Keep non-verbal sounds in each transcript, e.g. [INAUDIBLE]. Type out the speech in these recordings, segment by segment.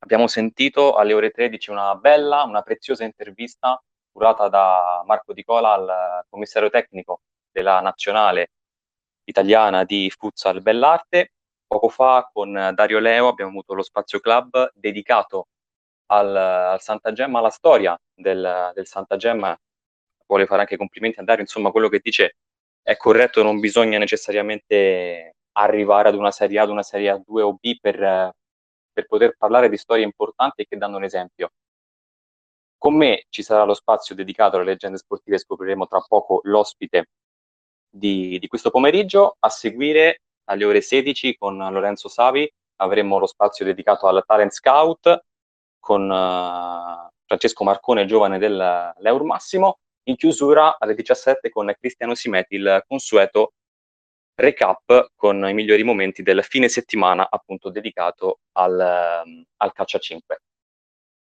abbiamo sentito alle ore 13 una bella, una preziosa intervista curata da Marco Di Cola al commissario tecnico della nazionale italiana di futsal Bellarte. Poco fa con Dario Leo abbiamo avuto lo Spazio Club dedicato al, al Santa Gemma, alla storia del, del Santa Gemma. Vuole fare anche complimenti a Dario, insomma quello che dice è corretto, non bisogna necessariamente arrivare ad una Serie A, ad una Serie A2 o B per, per poter parlare di storie importanti che danno un esempio. Con me ci sarà lo spazio dedicato alle leggende sportive, scopriremo tra poco l'ospite di, di questo pomeriggio. A seguire alle ore 16 con Lorenzo Savi avremo lo spazio dedicato al Talent Scout con uh, Francesco Marcone, giovane dell'Eur Massimo. In chiusura alle 17 con Cristiano Simeti, il consueto recap con i migliori momenti del fine settimana appunto dedicato al, al calcio a 5.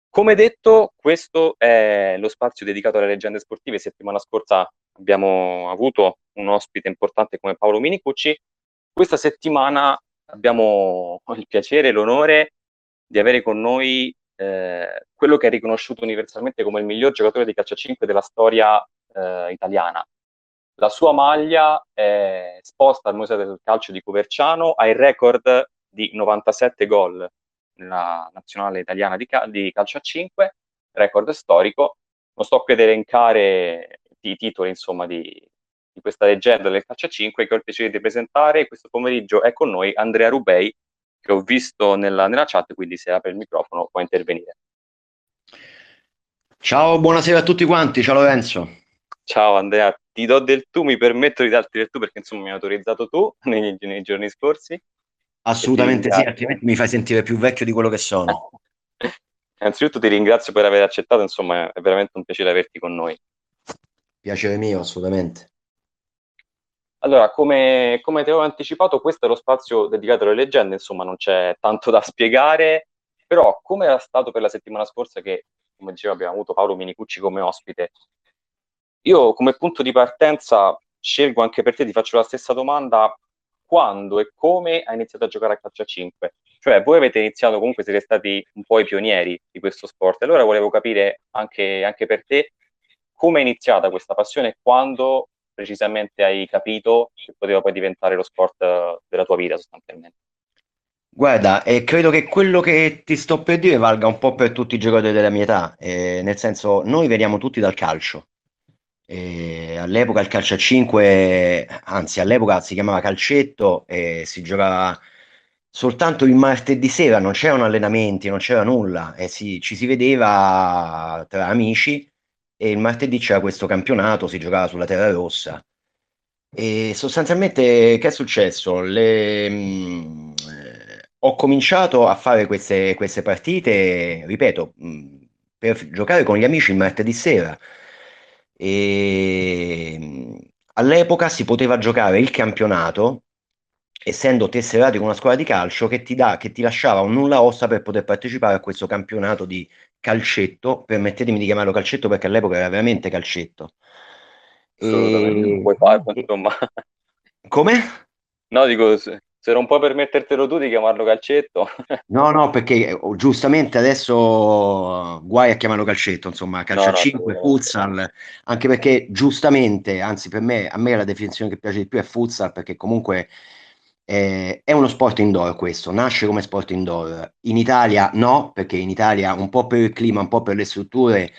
Come detto, questo è lo spazio dedicato alle leggende sportive. Settimana scorsa abbiamo avuto un ospite importante come Paolo Minicucci. Questa settimana abbiamo il piacere e l'onore di avere con noi eh, quello che è riconosciuto universalmente come il miglior giocatore di calcio a 5 della storia eh, italiana. La sua maglia è esposta al Museo del Calcio di Coverciano, ha il record di 97 gol nella nazionale italiana di, cal- di calcio a 5, record storico. Non sto qui ad elencare i titoli insomma, di, di questa leggenda del calcio a 5 che ho il piacere di presentare. Questo pomeriggio è con noi Andrea Rubei, che ho visto nella, nella chat, quindi se apre il microfono può intervenire. Ciao, buonasera a tutti quanti, ciao Lorenzo. Ciao Andrea, ti do del tu, mi permetto di darti del tu perché insomma mi hai autorizzato tu [LAUGHS] nei, nei giorni scorsi. Assolutamente sì, altrimenti mi fai sentire più vecchio di quello che sono. [LAUGHS] Innanzitutto ti ringrazio per aver accettato, insomma è veramente un piacere averti con noi. Piacere mio, assolutamente. Allora, come, come ti avevo anticipato, questo è lo spazio dedicato alle leggende, insomma non c'è tanto da spiegare, però come era stato per la settimana scorsa che, come diceva, abbiamo avuto Paolo Minicucci come ospite, io come punto di partenza scelgo anche per te, ti faccio la stessa domanda, quando e come hai iniziato a giocare a calcio a 5. Cioè, voi avete iniziato, comunque siete stati un po' i pionieri di questo sport. Allora volevo capire anche, anche per te come è iniziata questa passione e quando precisamente hai capito che poteva poi diventare lo sport della tua vita sostanzialmente. Guarda, eh, credo che quello che ti sto per dire valga un po' per tutti i giocatori della mia età, eh, nel senso noi veniamo tutti dal calcio, e all'epoca il calcio a 5, anzi all'epoca si chiamava calcetto e si giocava soltanto il martedì sera, non c'erano allenamenti, non c'era nulla, e si, ci si vedeva tra amici e il martedì c'era questo campionato, si giocava sulla Terra Rossa. E sostanzialmente che è successo? Le, mh, eh, ho cominciato a fare queste, queste partite, ripeto, mh, per giocare con gli amici il martedì sera e all'epoca si poteva giocare il campionato, essendo tesserati con una squadra di calcio, che ti, dà, che ti lasciava un nulla ossa per poter partecipare a questo campionato di calcetto. Permettetemi di chiamarlo calcetto perché all'epoca era veramente calcetto. E... Insomma. Come? No, dico, se non puoi permettertelo tu di chiamarlo calcetto. [LAUGHS] no, no, perché oh, giustamente adesso guai a chiamarlo calcetto, insomma, calcio no, no, 5, no, futsal, anche perché giustamente, anzi per me, a me la definizione che piace di più è futsal, perché comunque eh, è uno sport indoor questo, nasce come sport indoor. In Italia no, perché in Italia un po' per il clima, un po' per le strutture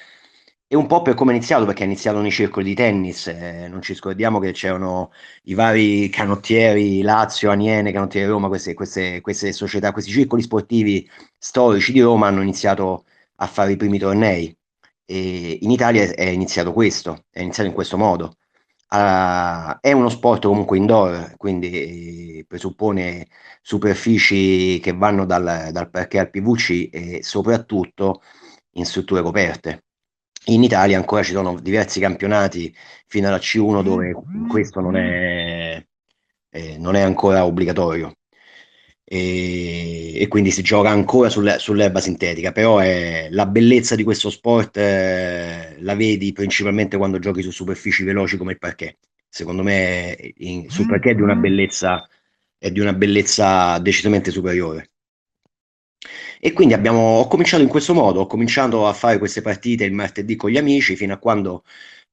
e un po' per come è iniziato, perché è iniziato nei circoli di tennis, eh, non ci scordiamo che c'erano i vari canottieri Lazio, Aniene, canottieri Roma, queste, queste, queste società, questi circoli sportivi storici di Roma hanno iniziato a fare i primi tornei. E in Italia è iniziato questo, è iniziato in questo modo. Uh, è uno sport comunque indoor, quindi eh, presuppone superfici che vanno dal, dal parquet al PVC e soprattutto in strutture coperte in Italia ancora ci sono diversi campionati fino alla C1 dove questo non è, eh, non è ancora obbligatorio e, e, quindi si gioca ancora sulle, sull'erba sintetica, però è, la bellezza di questo sport eh, la vedi principalmente quando giochi su superfici veloci come il parquet. Secondo me in, sul parquet è di una bellezza, è di una bellezza decisamente superiore. E quindi abbiamo, ho cominciato in questo modo, ho cominciato a fare queste partite il martedì con gli amici fino a quando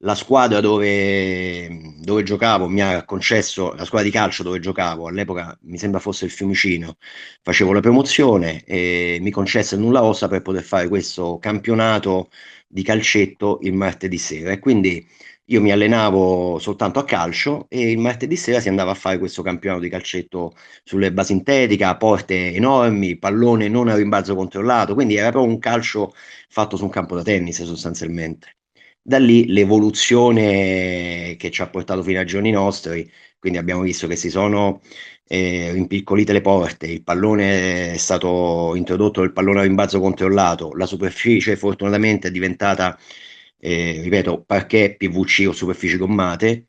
la squadra dove, dove giocavo mi ha concesso, la squadra di calcio dove giocavo, all'epoca mi sembra fosse il Fiumicino, facevo la promozione e mi concesse il nulla ossa per poter fare questo campionato di calcetto il martedì sera. E quindi io mi allenavo soltanto a calcio e il martedì sera si andava a fare questo campionato di calcetto sull'erba sintetica, porte enormi, pallone non a rimbalzo controllato, quindi era proprio un calcio fatto su un campo da tennis sostanzialmente. Da lì l'evoluzione che ci ha portato fino ai giorni nostri, quindi abbiamo visto che si sono eh, rimpiccolite le porte, il pallone è stato introdotto il pallone a rimbalzo controllato, la superficie fortunatamente è diventata eh, ripeto, parquet, PVC o superfici gommate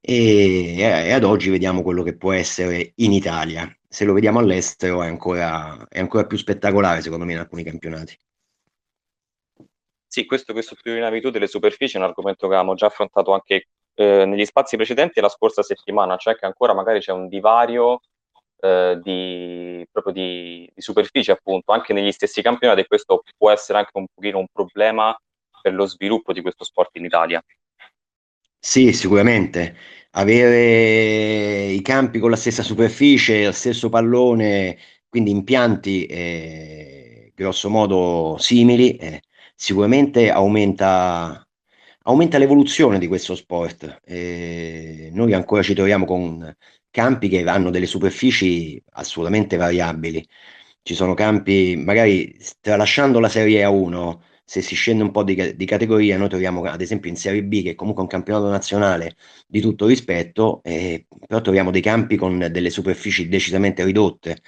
e, e, ad oggi vediamo quello che può essere in Italia. Se lo vediamo all'estero è ancora, è ancora più spettacolare secondo me in alcuni campionati. Sì, questo che sottolineavi tu delle superfici è un argomento che avevamo già affrontato anche eh, negli spazi precedenti la scorsa settimana, cioè che ancora magari c'è un divario eh, di, proprio di, di superficie appunto anche negli stessi campionati e questo può essere anche un pochino un problema per lo sviluppo di questo sport in Italia. Sì, sicuramente. Avere i campi con la stessa superficie, lo stesso pallone, quindi impianti eh, grosso modo simili, eh, sicuramente aumenta, aumenta l'evoluzione di questo sport. Eh, noi ancora ci troviamo con campi che hanno delle superfici assolutamente variabili. Ci sono campi, magari tralasciando la Serie A1, se si scende un po' di, di, categoria, noi troviamo ad esempio in Serie B, che è comunque un campionato nazionale di tutto rispetto, eh, però troviamo dei campi con delle superfici decisamente ridotte.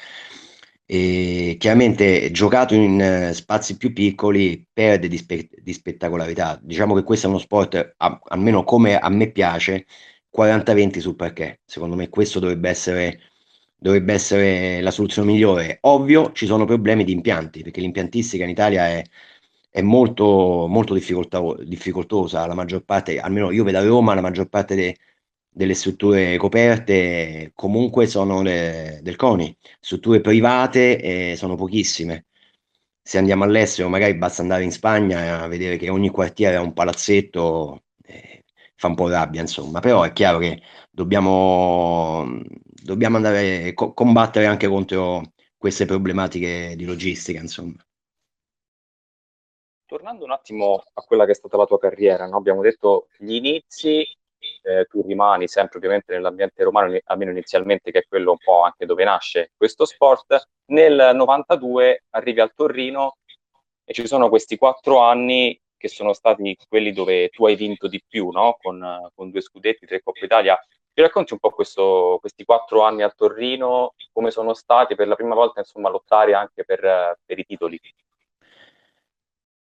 E chiaramente giocato in uh, spazi più piccoli perde di, spe- di, spettacolarità. Diciamo che questo è uno sport, a- almeno come a me piace, 40-20 sul perché. Secondo me questo dovrebbe essere, dovrebbe essere la soluzione migliore. Ovvio, ci sono problemi di impianti, perché l'impiantistica in Italia è è molto, molto difficoltosa. La maggior parte, almeno io vedo a Roma, la maggior parte de, delle strutture coperte comunque sono le, del CONI, strutture private eh, sono pochissime. Se andiamo all'estero, magari basta andare in Spagna a vedere che ogni quartiere ha un palazzetto, eh, fa un po' rabbia, insomma. Però è chiaro che dobbiamo, dobbiamo andare a co- combattere anche contro queste problematiche di logistica, insomma. Tornando un attimo a quella che è stata la tua carriera, no? abbiamo detto gli inizi, eh, tu rimani sempre ovviamente nell'ambiente romano, almeno inizialmente, che è quello un po' anche dove nasce questo sport. Nel 92 arrivi al Torino e ci sono questi quattro anni che sono stati quelli dove tu hai vinto di più, no? con, con, due scudetti, tre Coppa Italia. Ci racconti un po' questo, questi quattro anni al Torino, come sono stati per la prima volta insomma, lottare anche per, per i titoli?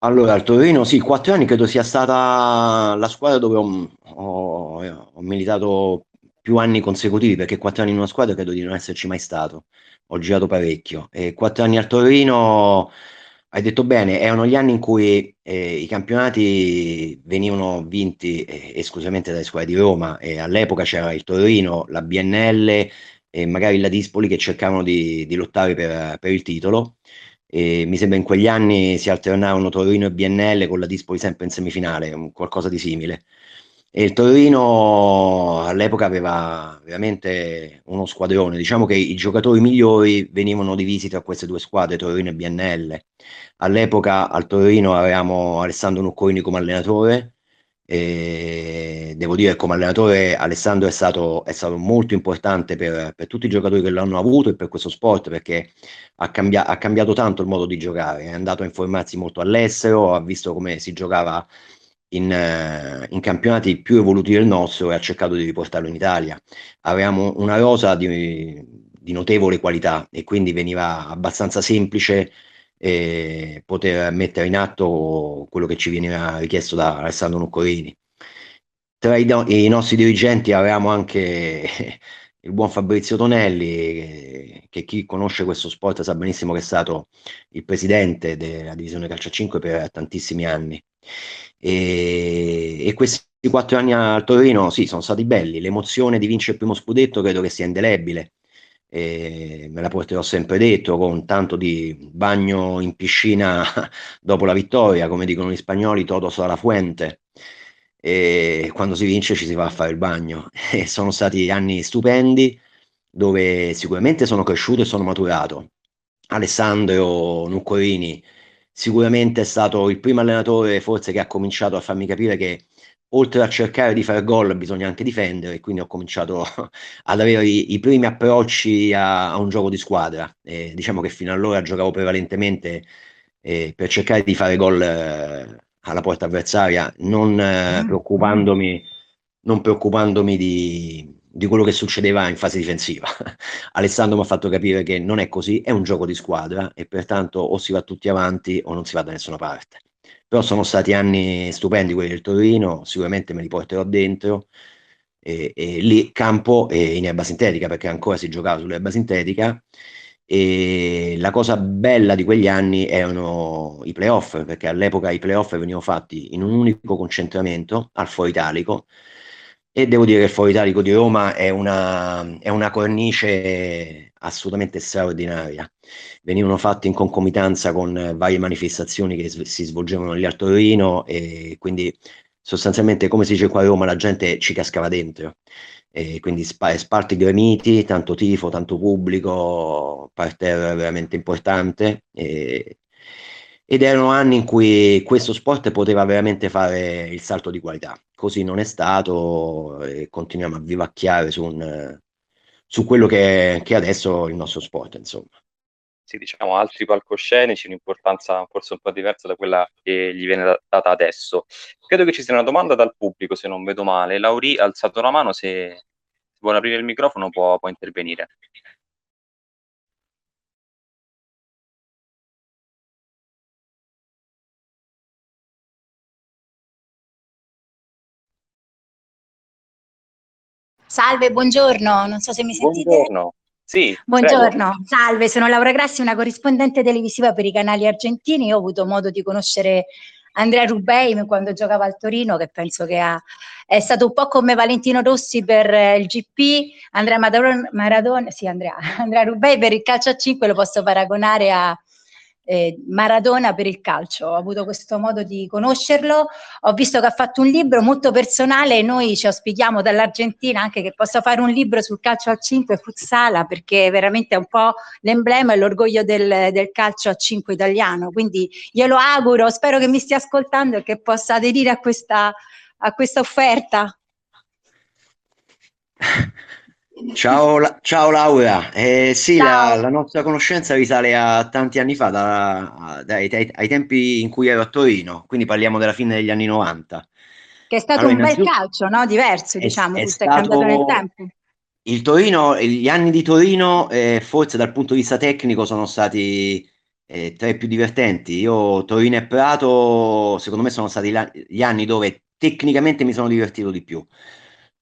Allora, il Torino, sì, quattro anni credo sia stata la squadra dove ho, ho, ho militato più anni consecutivi, perché quattro anni in una squadra credo di non esserci mai stato. Ho girato parecchio. E quattro anni al Torino, hai detto bene, erano gli anni in cui eh, i campionati venivano vinti eh, esclusivamente dalle squadre di Roma e all'epoca c'era il Torino, la BNL e magari la Dispoli che cercavano di, di lottare per, per il titolo e mi sembra in quegli anni si alternavano Torino e BNL con la Dispoli sempre in semifinale, qualcosa di simile. E il Torino all'epoca aveva veramente uno squadrone, diciamo che i giocatori migliori venivano divisi tra queste due squadre, Torino e BNL. All'epoca al Torino avevamo Alessandro Nuccoini come allenatore, e devo dire che come allenatore Alessandro è stato, è stato molto importante per, per, tutti i giocatori che l'hanno avuto e per questo sport perché ha, cambia, ha, cambiato tanto il modo di giocare, è andato a informarsi molto all'estero, ha visto come si giocava in, in campionati più evoluti del nostro e ha cercato di riportarlo in Italia. Avevamo una rosa di, di notevole qualità e quindi veniva abbastanza semplice e poter mettere in atto quello che ci veniva richiesto da Alessandro Nuccorini. Tra i, i nostri dirigenti avevamo anche [LAUGHS] il buon Fabrizio Tonelli, che, che, chi conosce questo sport sa benissimo che è stato il presidente della divisione calcio 5 per tantissimi anni. E, e, questi quattro anni al Torino, sì, sono stati belli. L'emozione di vincere il primo scudetto credo che sia indelebile e me la porterò sempre dentro con tanto di bagno in piscina [LAUGHS] dopo la vittoria, come dicono gli spagnoli, todos a la fuente. E quando si vince ci si va a fare il bagno. [LAUGHS] E sono stati anni stupendi dove sicuramente sono cresciuto e sono maturato. Alessandro Nuccorini sicuramente è stato il primo allenatore forse che ha cominciato a farmi capire che oltre a cercare di fare gol bisogna anche difendere, quindi ho cominciato [LAUGHS] ad avere i, i primi approcci a, a, un gioco di squadra. E diciamo che fino allora giocavo prevalentemente eh, per cercare di fare gol eh, alla porta avversaria, non, eh, mm. preoccupandomi, non preoccupandomi di, di quello che succedeva in fase difensiva. [LAUGHS] Alessandro mi ha fatto capire che non è così, è un gioco di squadra e pertanto o si va tutti avanti o non si va da nessuna parte. Però sono stati anni stupendi quelli del Torino, sicuramente me li porterò dentro. E, e lì campo e in erba sintetica, perché ancora si giocava sull'erba sintetica. E la cosa bella di quegli anni erano i playoff, perché all'epoca i playoff venivano fatti in un unico concentramento al Foro Italico, e devo dire che il Foro Italico di Roma è una, è una cornice assolutamente straordinaria. Venivano fatti in concomitanza con varie manifestazioni che si svolgevano lì a Torino e quindi sostanzialmente come si dice qua a Roma la gente ci cascava dentro. E quindi sp- sparti gremiti, tanto tifo, tanto pubblico, parterre veramente importante. E, ed erano anni in cui questo sport poteva veramente fare il salto di qualità. Così non è stato e continuiamo a vivacchiare su, un, su quello che, che adesso è il nostro sport, insomma sì, diciamo, altri palcoscenici, un'importanza forse un po' diversa da quella che gli viene data adesso. Credo che ci sia una domanda dal pubblico, se non vedo male. Lauri ha alzato la mano, se vuole aprire il microfono può, può intervenire. Salve, buongiorno, non so se mi sentite. Buongiorno. Sì, Buongiorno, prego. salve, sono Laura Grassi, una corrispondente televisiva per i canali argentini. Io ho avuto modo di conoscere Andrea Rubeim quando giocava al Torino, che penso che ha, è stato un po' come Valentino Rossi per eh, il GP, Andrea Maradona, Maradona sì, Andrea, [LAUGHS] Andrea Rubeim per il calcio a 5 lo posso paragonare a, eh, Maradona per il calcio. Ho avuto questo modo di conoscerlo, ho visto che ha fatto un libro molto personale e noi ci auspichiamo dall'Argentina anche che possa fare un libro sul calcio a 5 futsala perché veramente è un po' l'emblema e l'orgoglio del, del calcio a 5 italiano. Quindi glielo auguro, spero che mi stia ascoltando e che possa aderire a questa, a questa offerta. [LAUGHS] Ciao, ciao Laura, eh, sì, ciao. La, la, nostra conoscenza risale a tanti anni fa, da, dai, dai, ai tempi in cui ero a Torino, quindi parliamo della fine degli anni 90. Che è stato allora, un bel calcio, no? Diverso, è, diciamo, è, è cambiato nel tempo. Il Torino, gli anni di Torino, eh, forse dal punto di vista tecnico, sono stati eh, tra i più divertenti. Io, Torino e Prato, secondo me, sono stati la, gli anni dove tecnicamente mi sono divertito di più.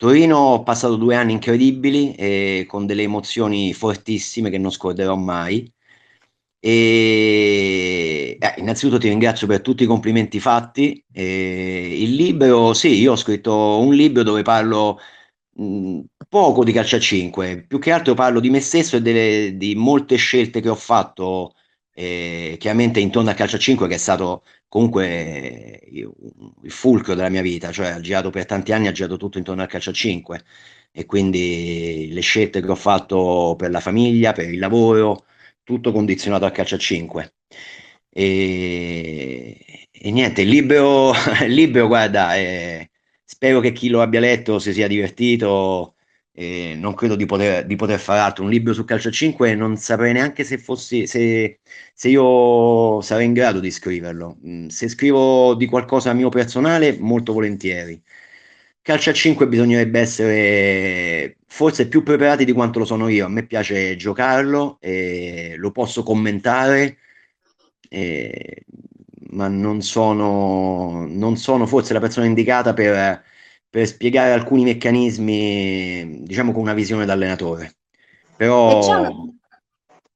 Torino ho passato due anni incredibili e con delle emozioni fortissime che non scorderò mai. E eh, innanzitutto ti ringrazio per tutti i complimenti fatti. E il libro, sì, io ho scritto un libro dove parlo mh, poco di calcio a 5, più che altro parlo di me stesso e delle, di molte scelte che ho fatto, eh, chiaramente intorno al calcio a 5, che è stato comunque io, il fulcro della mia vita, cioè ha girato per tanti anni, ha girato tutto intorno al calcio a 5 e quindi le scelte che ho fatto per la famiglia, per il lavoro, tutto condizionato al calcio a 5. E, e niente, [LAUGHS] il libro guarda, eh, spero che chi lo abbia letto si sia divertito e non credo di poter, di poter fare altro. Un libro su calcio a 5 non saprei neanche se fossi se, se io sarei in grado di scriverlo. Mm, se scrivo di qualcosa mio personale, molto volentieri. Calcio a 5 bisognerebbe essere forse più preparati di quanto lo sono io. A me piace giocarlo e lo posso commentare, e, ma non sono, non sono forse la persona indicata per per spiegare alcuni meccanismi, diciamo con una visione da allenatore. Però...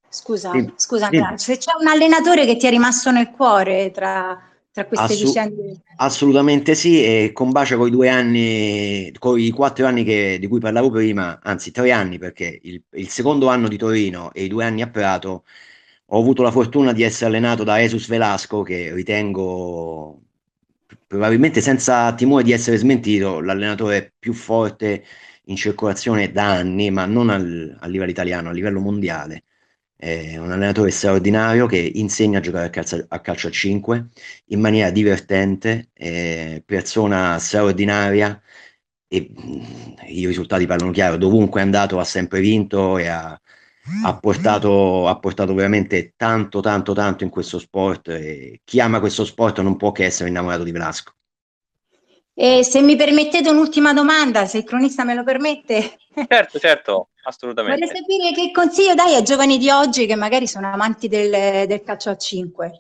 Scusa, sì, scusa sì. se c'è un allenatore che ti è rimasto nel cuore tra tra queste Assu- vicende? Assolutamente sì, e combacia con i due anni, con i quattro anni che, di cui parlavo prima, anzi tre anni perché il, il, secondo anno di Torino e i due anni a Prato ho avuto la fortuna di essere allenato da Jesus Velasco che ritengo probabilmente senza timore di essere smentito l'allenatore più forte in circolazione da anni, ma non al, a livello italiano, a livello mondiale. È un allenatore straordinario che insegna a giocare a calcio a, calcio a 5 in maniera divertente, persona straordinaria e mm, i risultati parlano chiaro, dovunque è andato ha sempre vinto e ha, ha, portato, ha portato veramente tanto, tanto, tanto in questo sport e chi ama questo sport non può che essere innamorato di Velasco. E se mi permettete un'ultima domanda, se il cronista me lo permette. Certo, certo, [LAUGHS] assolutamente. Vorrei sapere che consiglio dai ai giovani di oggi che magari sono amanti del, del calcio a 5.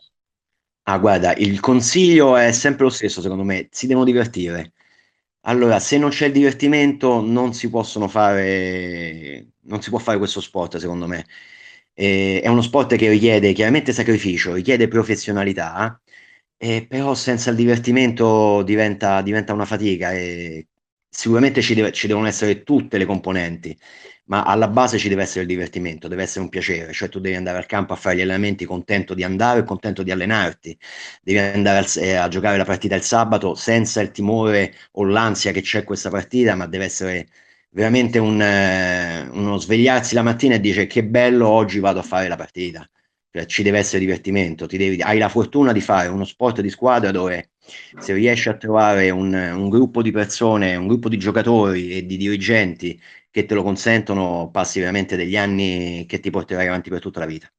Ah, guarda, il consiglio è sempre lo stesso, secondo me, si devono divertire. Allora, se non c'è il divertimento, non si possono fare, non si può fare questo sport, secondo me. E, è uno sport che richiede chiaramente sacrificio, richiede professionalità, eh, però senza il divertimento diventa, diventa una fatica e sicuramente ci, deve, ci, devono essere tutte le componenti, ma alla base ci deve essere il divertimento, deve essere un piacere, cioè tu devi andare al campo a fare gli allenamenti contento di andare e contento di allenarti, devi andare al, eh, a giocare la partita il sabato senza il timore o l'ansia che c'è questa partita, ma deve essere veramente un, eh, uno svegliarsi la mattina e dire che bello oggi vado a fare la partita cioè, ci deve essere divertimento, devi, hai la fortuna di fare uno sport di squadra dove se riesci a trovare un, un, gruppo di persone, un gruppo di giocatori e di dirigenti che te lo consentono, passi veramente degli anni che ti porterai avanti per tutta la vita.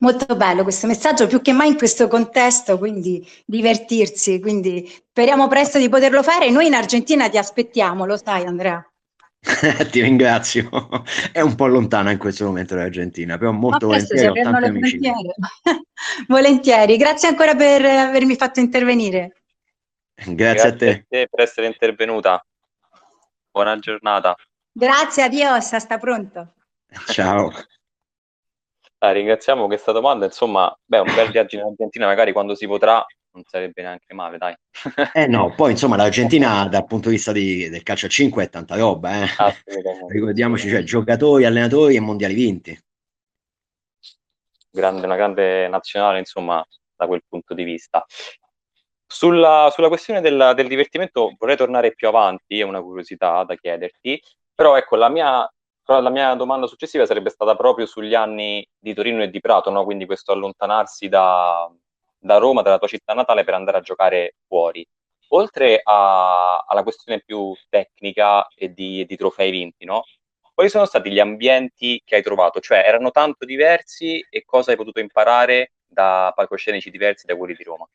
Molto bello questo messaggio, più che mai in questo contesto, quindi divertirsi, quindi speriamo presto di poterlo fare. Noi in Argentina ti aspettiamo, lo sai Andrea. [LAUGHS] Ti ringrazio. È un po' lontana in questo momento l'Argentina, però molto volentieri. Tanti [LAUGHS] volentieri. Grazie ancora per avermi fatto intervenire. Grazie, Grazie a, te. a te per essere intervenuta. Buona giornata. Grazie, adios, sta pronto. [LAUGHS] Ciao. Ah, ringraziamo questa domanda, insomma, beh, un bel viaggio in Argentina magari quando si potrà non sarebbe neanche male, dai. eh no, [LAUGHS] poi insomma l'Argentina dal punto di vista di, del calcio a 5 è tanta roba, eh. Ricordiamoci, cioè giocatori, allenatori e mondiali vinti. Grande, una grande nazionale, insomma, da quel punto di vista. Sulla, sulla questione del, del, divertimento vorrei tornare più avanti, è una curiosità da chiederti, però ecco, la mia, la mia domanda successiva sarebbe stata proprio sugli anni di Torino e di Prato, no? quindi questo allontanarsi da, da Roma, dalla tua città natale, per andare a giocare fuori. Oltre a, alla questione più tecnica e di, di trofei vinti, no? Quali sono stati gli ambienti che hai trovato? Cioè, erano tanto diversi e cosa hai potuto imparare da palcoscenici diversi da quelli di Roma?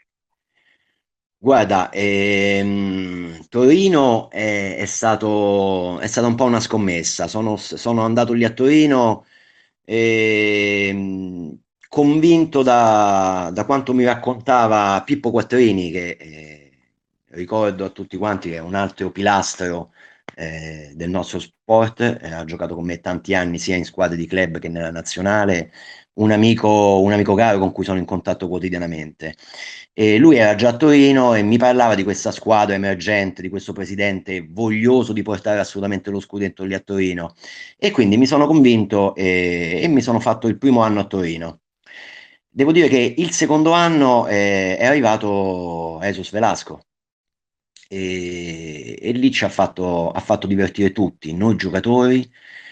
Guarda, ehm, Torino è, è, stato, è stata un po' una scommessa. Sono, sono andato lì a Torino e ehm, convinto da, da, quanto mi raccontava Pippo Quattrini, che eh, ricordo a tutti quanti che è un altro pilastro eh, del nostro sport, eh, ha giocato con me tanti anni sia in squadre di club che nella nazionale, un amico, un amico caro con cui sono in contatto quotidianamente. E lui era già a Torino e mi parlava di questa squadra emergente, di questo presidente voglioso di portare assolutamente lo scudetto lì a Torino. E quindi mi sono convinto e, e mi sono fatto il primo anno a Torino. Devo dire che il secondo anno eh, è arrivato Jesus Velasco. E, e lì ci ha fatto, ha fatto divertire tutti, noi giocatori,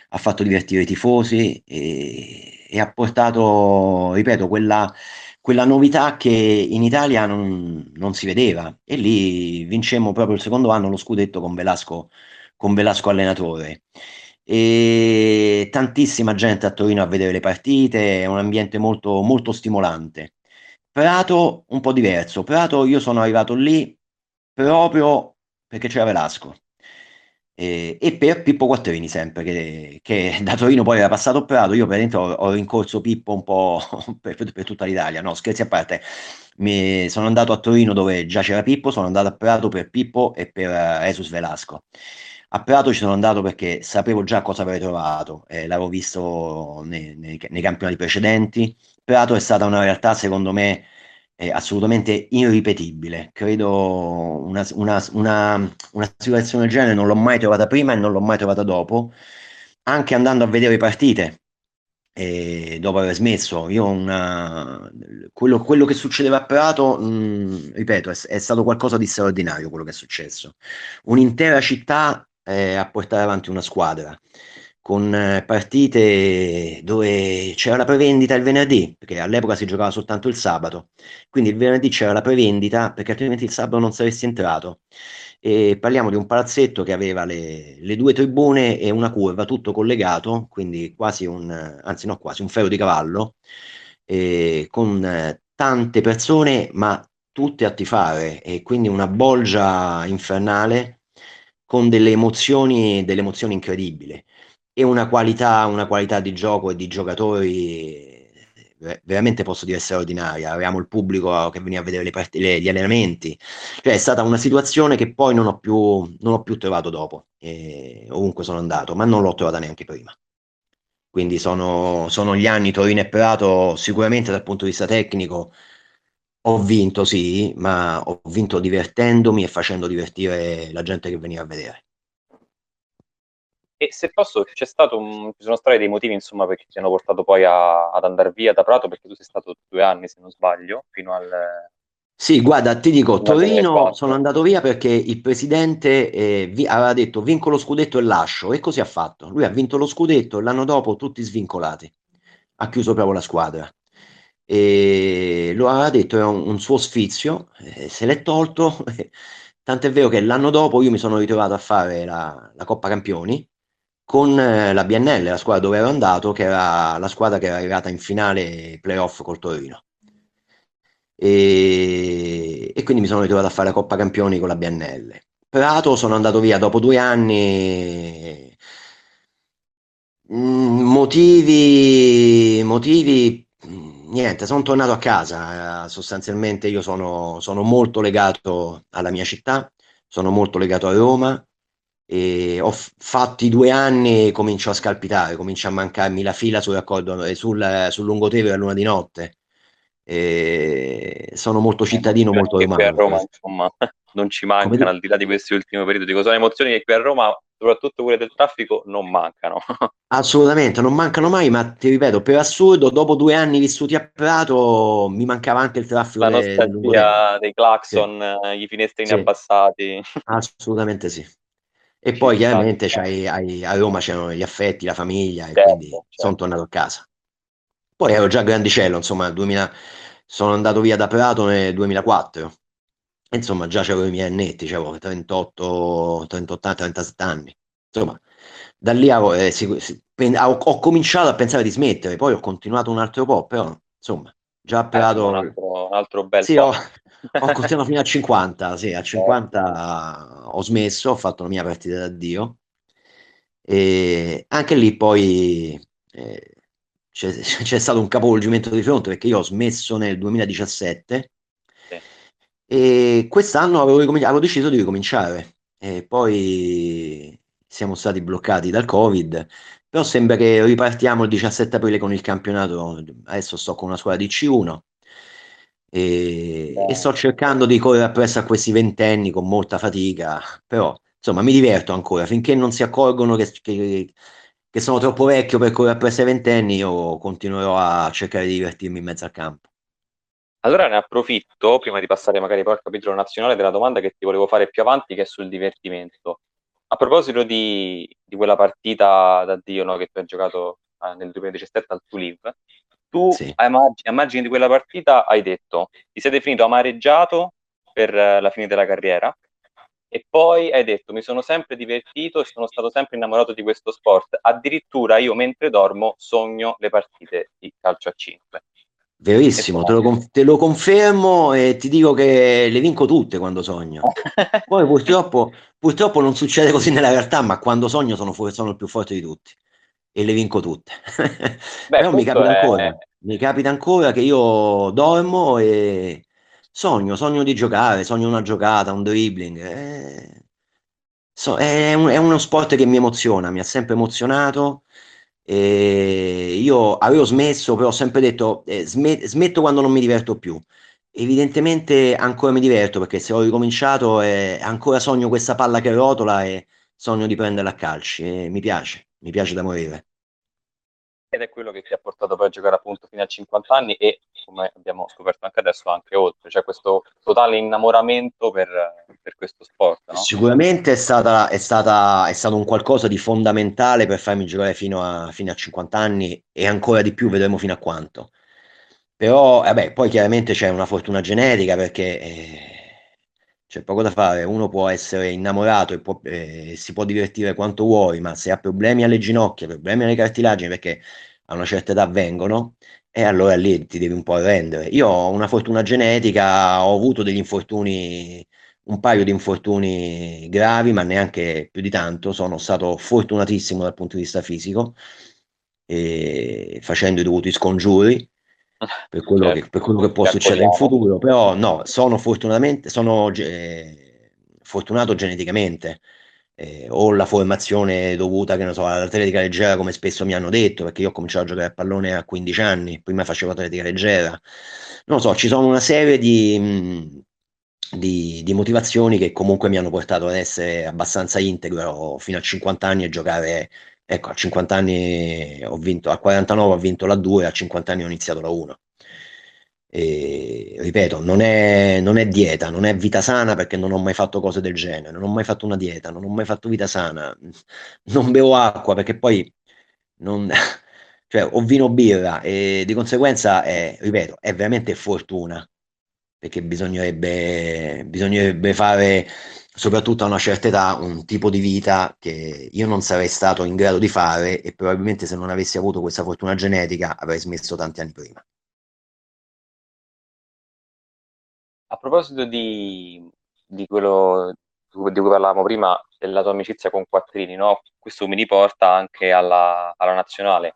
ha fatto divertire i tifosi e, e ha portato, ripeto, quella, quella, novità che in Italia non, non, si vedeva. E lì vincemmo proprio il secondo anno lo scudetto con Velasco, con Velasco allenatore e tantissima gente a Torino a vedere le partite, è un ambiente molto, molto stimolante. Prato un po' diverso, Prato io sono arrivato lì proprio perché c'era Velasco. E, e per Pippo Quattrini sempre, che, che, da Torino poi era passato a Prato, io dentro ho, ho rincorso Pippo un po' [LAUGHS] per, per, tutta l'Italia, no scherzi a parte, mi, sono andato a Torino dove già c'era Pippo, sono andato a Prato per Pippo e per uh, Jesus Velasco. A Prato ci sono andato perché sapevo già cosa avrei trovato, eh, l'avevo visto nei, nei, nei, campionati precedenti. Prato è stata una realtà, secondo me, è assolutamente irripetibile. Credo una, una, una, una situazione del genere non l'ho mai trovata prima e non l'ho mai trovata dopo, anche andando a vedere partite. E dopo aver smesso, io una, quello, quello che succedeva a Prato, mh, ripeto, è, è, stato qualcosa di straordinario quello che è successo. Un'intera città eh, a portare avanti una squadra con eh, partite dove c'era la prevendita il venerdì, perché all'epoca si giocava soltanto il sabato, quindi il venerdì c'era la prevendita perché altrimenti il sabato non saresti entrato. E parliamo di un palazzetto che aveva le, le, due tribune e una curva, tutto collegato, quindi quasi un, anzi no quasi, un ferro di cavallo, eh, con tante persone, ma tutte a tifare, e quindi una bolgia infernale con delle emozioni, delle emozioni incredibili e una qualità, una qualità di gioco e di giocatori veramente posso dire straordinaria. Avevamo il pubblico che veniva a vedere le part- le, gli allenamenti, cioè è stata una situazione che poi non ho più, non ho più trovato dopo, eh, ovunque sono andato, ma non l'ho trovata neanche prima. Quindi sono, sono gli anni Torino e Prato, sicuramente dal punto di vista tecnico ho vinto, sì, ma ho vinto divertendomi e facendo divertire la gente che veniva a vedere. E se posso, c'è stato un, ci sono stati dei motivi, insomma, perché ti hanno portato poi a, ad andare via da Prato, perché tu sei stato due anni, se non sbaglio, fino al... Sì, guarda, ti dico, Torino sono andato via perché il presidente eh, vi, aveva detto vinco lo scudetto e lascio, e così ha fatto. Lui ha vinto lo scudetto e l'anno dopo tutti svincolati. Ha chiuso proprio la squadra. E lo aveva detto, era un, un suo sfizio, eh, se l'è tolto. [LAUGHS] Tant'è vero che l'anno dopo io mi sono ritrovato a fare la, la Coppa Campioni con eh, la BNL, la squadra dove ero andato, che era la squadra che era arrivata in finale playoff col Torino. E, e, quindi mi sono ritrovato a fare la Coppa Campioni con la BNL. Prato sono andato via dopo due anni. Mm, motivi, motivi, niente, sono tornato a casa. Sostanzialmente io sono, sono molto legato alla mia città, sono molto legato a Roma e ho fatti due anni e comincio a scalpitare, comincia a mancarmi la fila sul raccordo eh, sul, sul lungotevere a luna di notte. E sono molto cittadino, molto romano. Qui a Roma, insomma, [LAUGHS] non ci mancano, al di là di questi ultimi periodi. Dico, sono emozioni che qui a Roma, soprattutto quelle del traffico, non mancano. [LAUGHS] Assolutamente, non mancano mai, ma ti ripeto, per assurdo, dopo due anni vissuti a Prato, mi mancava anche il traffico. La nostalgia dei clacson, sì. i finestrini sì. abbassati. Assolutamente sì. E poi chiaramente a Roma c'erano gli affetti, la famiglia, e certo, quindi certo. sono tornato a casa. Poi ero già grandicello, insomma, 2000, sono andato via da Prato nel 2004. Insomma, già c'avevo i miei annetti, avevo 38, 38 37 anni. Insomma, da lì ho, eh, ho, ho, cominciato a pensare di smettere, poi ho continuato un altro po', però insomma, già a eh, Prato... un, altro, un altro bel sì, po'. Ho, ho continuato fino a 50, sì, a [LAUGHS] 50 ho smesso, ho fatto la mia partita d'addio e anche lì poi eh, c'è, [LAUGHS] c'è, stato un capovolgimento di fronte perché io ho smesso nel 2017 sì. e quest'anno avevo, ricom- avevo, deciso di ricominciare. E poi siamo stati bloccati dal covid però sembra che ripartiamo il 17 aprile con il campionato. Adesso sto con una squadra di C1 e, e, sto cercando di correre appresso a questi ventenni con molta fatica, però insomma mi diverto ancora, finché non si accorgono che, che, che sono troppo vecchio per correre appresso ai ventenni, io continuerò a cercare di divertirmi in mezzo al campo. Allora ne approfitto, prima di passare magari poi al capitolo nazionale, della domanda che ti volevo fare più avanti, che è sul divertimento. A proposito di, di quella partita da Dio no, che tu hai giocato eh, nel 2017 al Toulouse, tu sì. a, margine, a margine di quella partita hai detto ti sei definito amareggiato per eh, la fine della carriera e poi hai detto mi sono sempre divertito e sono stato sempre innamorato di questo sport addirittura io mentre dormo sogno le partite di calcio a 5 Verissimo, te lo, te lo, confermo e ti dico che le vinco tutte quando sogno. [LAUGHS] Poi purtroppo, purtroppo non succede così nella realtà, ma quando sogno sono, sono il più forte di tutti e le vinco tutte. [LAUGHS] Beh, Però mi capita, è... ancora, mi capita ancora che io dormo e sogno, sogno di giocare, sogno una giocata, un dribbling. Eh, so, è, un, è, uno sport che mi emoziona, mi ha sempre emozionato. E io avevo smesso, però ho sempre detto eh, smet- smetto quando non mi diverto più. evidentemente ancora mi diverto perché se ho ricominciato e ancora sogno questa palla che rotola e sogno di prenderla a calci e mi piace, mi piace da morire. Ed è quello che ti ha portato poi a giocare appunto fino a 50 anni e come abbiamo scoperto anche adesso anche oltre, cioè questo totale innamoramento per, per questo sport. No? Sicuramente è, stata, è, stata, è stato un qualcosa di fondamentale per farmi giocare fino a, fino a 50 anni e ancora di più vedremo fino a quanto. Però, vabbè, poi chiaramente c'è una fortuna genetica perché eh, c'è poco da fare. Uno può essere innamorato e può, eh, si può divertire quanto vuoi, ma se ha problemi alle ginocchia, problemi alle cartilagini, perché a una certa età vengono, e allora lì ti devi un po' arrendere. Io ho una fortuna genetica, ho avuto degli infortuni, un paio di infortuni gravi, ma neanche più di tanto. Sono stato fortunatissimo dal punto di vista fisico, facendo i dovuti scongiuri per quello, certo. che, per quello che può succedere in futuro, però no, sono fortunatamente, sono eh, fortunato geneticamente, eh, ho la formazione dovuta, che ne so, all'atletica leggera come spesso mi hanno detto, perché io ho cominciato a giocare a pallone a 15 anni, prima facevo atletica leggera, non lo so, ci sono una serie di... Di, di, motivazioni che comunque mi hanno portato ad essere abbastanza integro fino a 50 anni e giocare Ecco, a 50 anni ho vinto, a 49 ho vinto la 2, a 50 anni ho iniziato la 1. E, ripeto, non è, non è, dieta, non è vita sana perché non ho mai fatto cose del genere, non ho mai fatto una dieta, non ho mai fatto vita sana, [LAUGHS] non bevo acqua perché poi non, [LAUGHS] cioè, ho vino birra e di conseguenza è, ripeto, è veramente fortuna perché bisognerebbe, bisognerebbe fare soprattutto a una certa età, un tipo di vita che io non sarei stato in grado di fare e probabilmente se non avessi avuto questa fortuna genetica avrei smesso tanti anni prima. A proposito di, di quello di cui parlavamo prima, della tua amicizia con Quattrini, no? questo mi riporta anche alla, alla nazionale.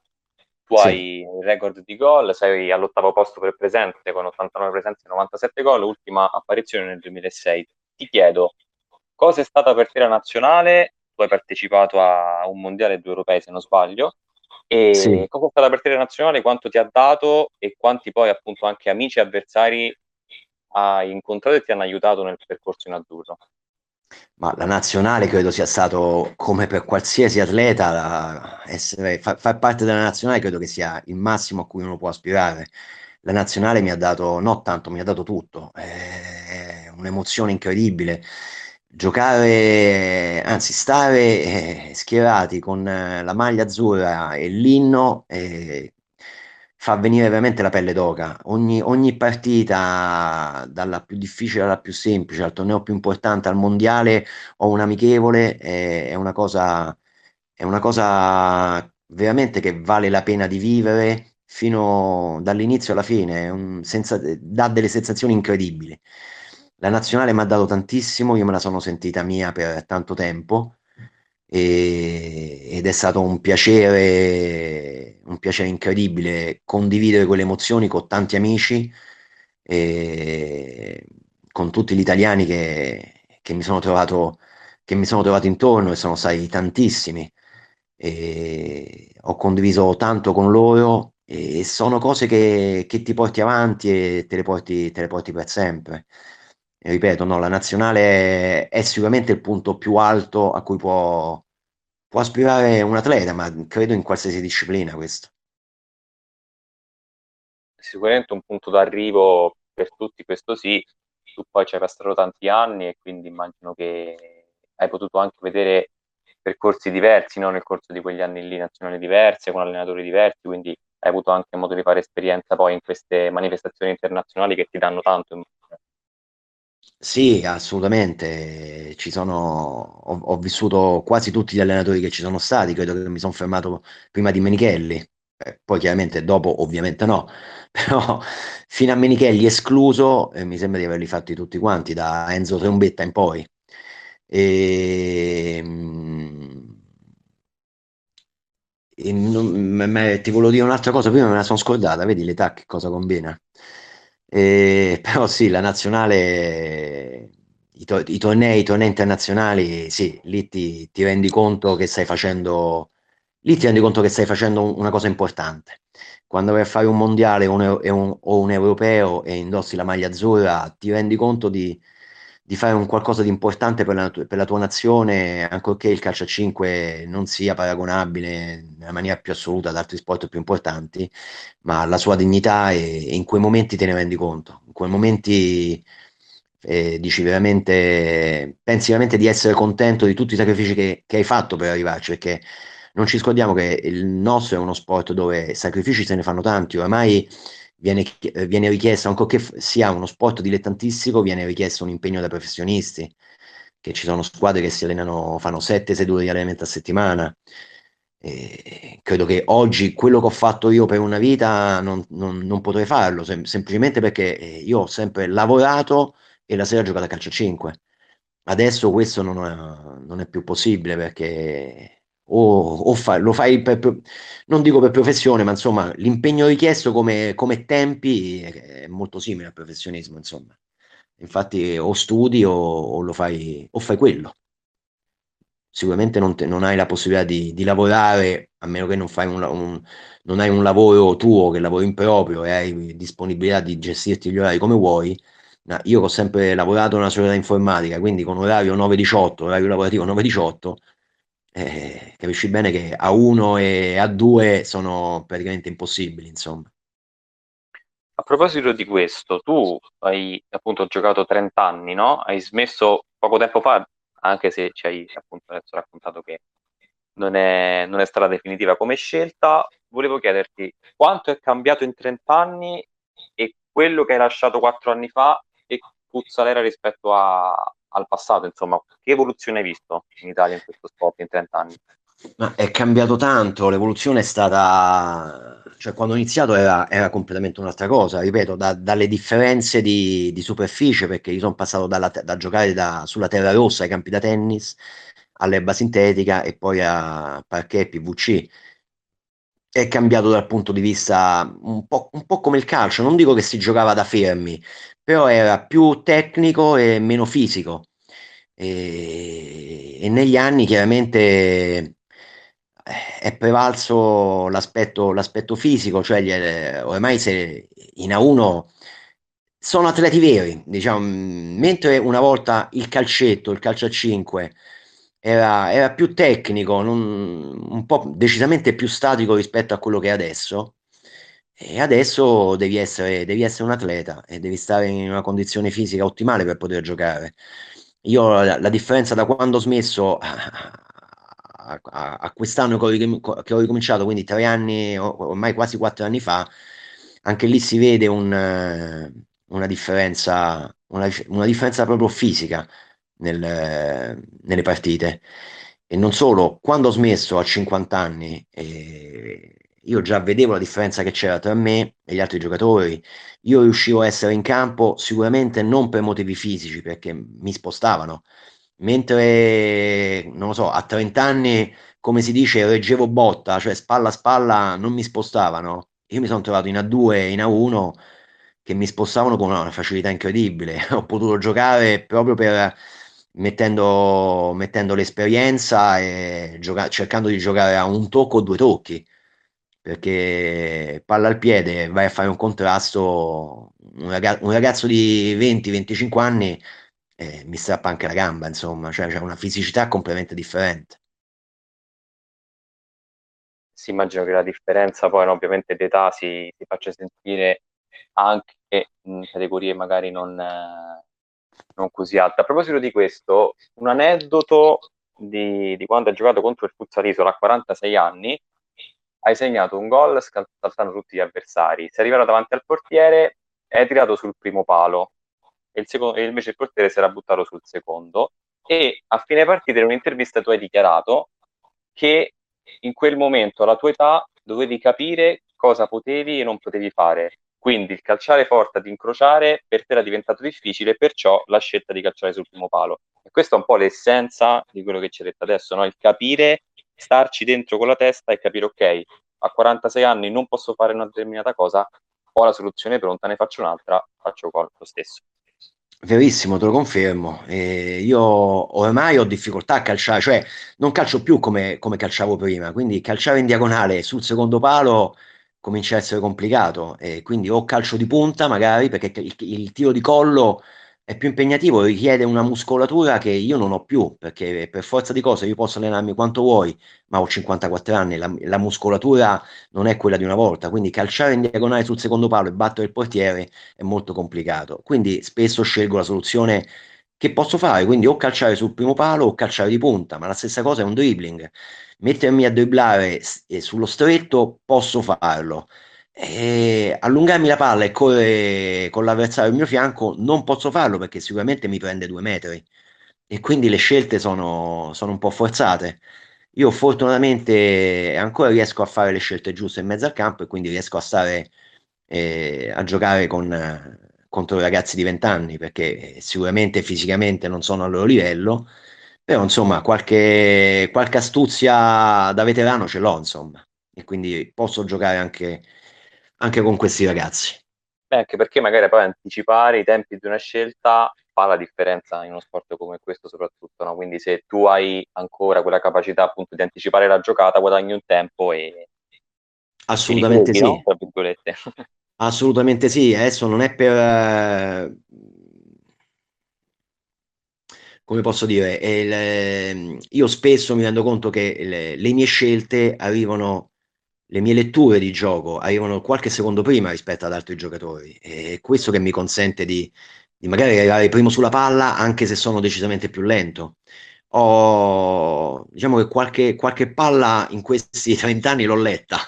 Tu sì. hai il record di gol, sei all'ottavo posto per presenze con 89 presenze e 97 gol, ultima apparizione nel 2006. Ti chiedo, Cosa è stata per te la nazionale? Tu hai partecipato a un mondiale e due europei, se non sbaglio. E sì. cosa è stata per te la nazionale? Quanto ti ha dato e quanti poi, appunto, anche amici e avversari hai incontrato e ti hanno aiutato nel percorso in azzurro? Ma la nazionale credo sia stato, come per qualsiasi atleta, essere, fa, far parte della nazionale credo che sia il massimo a cui uno può aspirare. La nazionale mi ha dato, no tanto, mi ha dato tutto, è un'emozione incredibile giocare, anzi stare eh, schierati con eh, la maglia azzurra e l'inno eh, fa venire veramente la pelle d'oca. Ogni, ogni, partita, dalla più difficile alla più semplice, al torneo più importante, al mondiale o un amichevole, eh, è una cosa, è una cosa veramente che vale la pena di vivere fino dall'inizio alla fine, un, senza, dà delle sensazioni incredibili. La nazionale mi ha dato tantissimo, io me la sono sentita mia per tanto tempo e, ed è stato un piacere, un piacere incredibile condividere quelle emozioni con tanti amici e con tutti gli italiani che, che, mi sono trovato, che mi sono trovato intorno e sono stati tantissimi. E ho condiviso tanto con loro e sono cose che, che ti porti avanti e te le porti, te le porti per sempre ripeto, no, la nazionale è sicuramente il punto più alto a cui può, può aspirare un atleta, ma credo in qualsiasi disciplina questo. Sicuramente un punto d'arrivo per tutti, questo sì, tu poi ci hai passato tanti anni e quindi immagino che hai potuto anche vedere percorsi diversi no? nel corso di quegli anni lì, nazionali diverse, con allenatori diversi, quindi hai avuto anche modo di fare esperienza poi in queste manifestazioni internazionali che ti danno tanto. Sì, assolutamente. Ci sono, ho, ho vissuto quasi tutti gli allenatori che ci sono stati, credo che mi sono fermato prima di Menichelli, eh, poi chiaramente dopo ovviamente no, [LAUGHS] però fino a Menichelli escluso, eh, mi sembra di averli fatti tutti quanti, da Enzo Trombetta in poi. E, ehm, e non, me, ti volevo dire un'altra cosa, prima me la sono scordata, vedi l'età che cosa combina. Eh, [LAUGHS] però sì, la nazionale, i, to- i, tornei, i tornei internazionali, sì, lì ti, ti, rendi conto che stai facendo lì ti rendi conto che stai facendo una cosa importante. Quando vai a fare un mondiale un, un, o un europeo e indossi la maglia azzurra, ti rendi conto di, di fare un qualcosa di importante per la, per la, tua nazione, ancorché il calcio a 5 non sia paragonabile nella maniera più assoluta ad altri sport più importanti, ma la sua dignità e, in quei momenti te ne rendi conto. In quei momenti eh, dici veramente, pensi veramente di essere contento di tutti i sacrifici che, che hai fatto per arrivarci, perché non ci scordiamo che il nostro è uno sport dove sacrifici se ne fanno tanti, oramai viene, viene richiesto, ancorché sia uno sport dilettantistico, viene richiesto un impegno da professionisti, che ci sono squadre che si allenano, fanno sette sedute di allenamento a settimana. E credo che oggi quello che ho fatto io per una vita non, non, non potrei farlo, sem- semplicemente perché eh, io ho sempre lavorato e la sera ho giocato a calcio a 5. Adesso questo non è, non è più possibile perché o, o fa, lo fai per, non dico per professione, ma insomma l'impegno richiesto come, come tempi è, è, molto simile al professionismo, insomma. Infatti o studi o, o lo fai, o fai quello. Sicuramente non, te, non hai la possibilità di, di, lavorare, a meno che non, fai un, un, non hai un lavoro tuo, che lavori in proprio e hai disponibilità di gestirti gli orari come vuoi. No, io ho sempre lavorato nella società informatica, quindi con orario 9-18, orario lavorativo 9-18, eh, capisci bene che a 1 e a 2 sono praticamente impossibili, insomma. A proposito di questo, tu hai appunto giocato 30 anni, no? Hai smesso poco tempo fa, anche se ci hai appunto adesso raccontato che non è, non è stata definitiva come scelta. Volevo chiederti quanto è cambiato in 30 anni e quello che hai lasciato 4 anni fa e Puzzalera rispetto a, al passato, insomma, che evoluzione hai visto in Italia in questo sport in 30 anni? Ma è cambiato tanto, l'evoluzione è stata, cioè quando ho iniziato era, era completamente un'altra cosa, ripeto, da, dalle differenze di, di, superficie, perché io sono passato dalla, da giocare da, sulla terra rossa ai campi da tennis, all'erba sintetica e poi a parquet PVC. È cambiato dal punto di vista un po', un po' come il calcio, non dico che si giocava da fermi, però era più tecnico e meno fisico. E, e negli anni chiaramente eh, è prevalso l'aspetto, l'aspetto fisico, cioè gli, ormai se in A1 sono atleti veri, diciamo, mentre una volta il calcetto, il calcio a 5 era, era più tecnico, non, un po' decisamente più statico rispetto a quello che è adesso. E adesso devi essere, devi essere un atleta e devi stare in una condizione fisica ottimale per poter giocare. Io la, la differenza da quando ho smesso a, a, a quest'anno che ho, che ho, ricominciato, quindi tre anni, ormai quasi quattro anni fa, anche lì si vede un, una, differenza, una, una, differenza proprio fisica nel, nelle partite. E non solo, quando ho smesso a 50 anni, eh, io già vedevo la differenza che c'era tra me e gli altri giocatori. Io riuscivo a essere in campo sicuramente non per motivi fisici, perché mi spostavano, mentre, non lo so, a 30 anni, come si dice, reggevo botta, cioè spalla a spalla, non mi spostavano. Io mi sono trovato in A2 e in A1 che mi spostavano con una facilità incredibile. [LAUGHS] Ho potuto giocare proprio per mettendo, mettendo l'esperienza e gioca- cercando di giocare a un tocco o due tocchi perché palla al piede, vai a fare un contrasto, un, ragazzo, un ragazzo di 20-25 anni eh, mi strappa anche la gamba, insomma, cioè c'è una fisicità completamente differente. Si immagino che la differenza poi ovviamente d'età si, si, faccia sentire anche in categorie magari non, eh, non, così alte. A proposito di questo, un aneddoto di, di quando hai giocato contro il Fuzzalisola a 46 anni, hai segnato un gol saltando tutti gli avversari, sei arrivato davanti al portiere e hai tirato sul primo palo. E, il secondo, invece il portiere si era buttato sul secondo. E a fine partita in un'intervista tu hai dichiarato che in quel momento alla tua età dovevi capire cosa potevi e non potevi fare quindi il calciare forte ad incrociare per te era diventato difficile, perciò la scelta di calciare sul primo palo. E questa è un po' l'essenza di quello che ci hai detto adesso, no? il capire starci dentro con la testa e capire, ok, a 46 anni non posso fare una determinata cosa, ho la soluzione pronta, ne faccio un'altra, faccio lo stesso. Verissimo, te lo confermo. Eh, io ormai ho difficoltà a calciare, cioè non calcio più come, come calciavo prima, quindi calciare in diagonale sul secondo palo comincia a essere complicato. E quindi o calcio di punta, magari, perché il, il tiro di collo è più impegnativo, richiede una muscolatura che io non ho più, perché per forza di cose io posso allenarmi quanto vuoi, ma ho 54 anni, la, la muscolatura non è quella di una volta, quindi calciare in diagonale sul secondo palo e battere il portiere è molto complicato. Quindi spesso scelgo la soluzione che posso fare, quindi o calciare sul primo palo o calciare di punta, ma la stessa cosa è un dribbling. Mettermi a dribblare sullo stretto posso farlo e allungarmi la palla e correre con l'avversario al mio fianco non posso farlo perché sicuramente mi prende due metri e quindi le scelte sono, sono un po' forzate. Io fortunatamente ancora riesco a fare le scelte giuste in mezzo al campo e quindi riesco a stare eh, a giocare con, contro ragazzi di 20 anni perché sicuramente fisicamente non sono al loro livello, però insomma qualche, qualche astuzia da veterano ce l'ho insomma e quindi posso giocare anche anche con questi ragazzi. Beh, anche perché magari poi anticipare i tempi di una scelta fa la differenza in uno sport come questo soprattutto, no? quindi se tu hai ancora quella capacità appunto di anticipare la giocata guadagni un tempo e assolutamente e sì no? [LAUGHS] assolutamente sì adesso non è per come posso dire il, io spesso mi rendo conto che le, le mie scelte arrivano le mie letture di gioco arrivano qualche secondo prima rispetto ad altri giocatori e è questo che mi consente di, di magari arrivare primo sulla palla anche se sono decisamente più lento. Ho, diciamo che qualche, qualche palla in questi [LAUGHS] 30 anni l'ho letta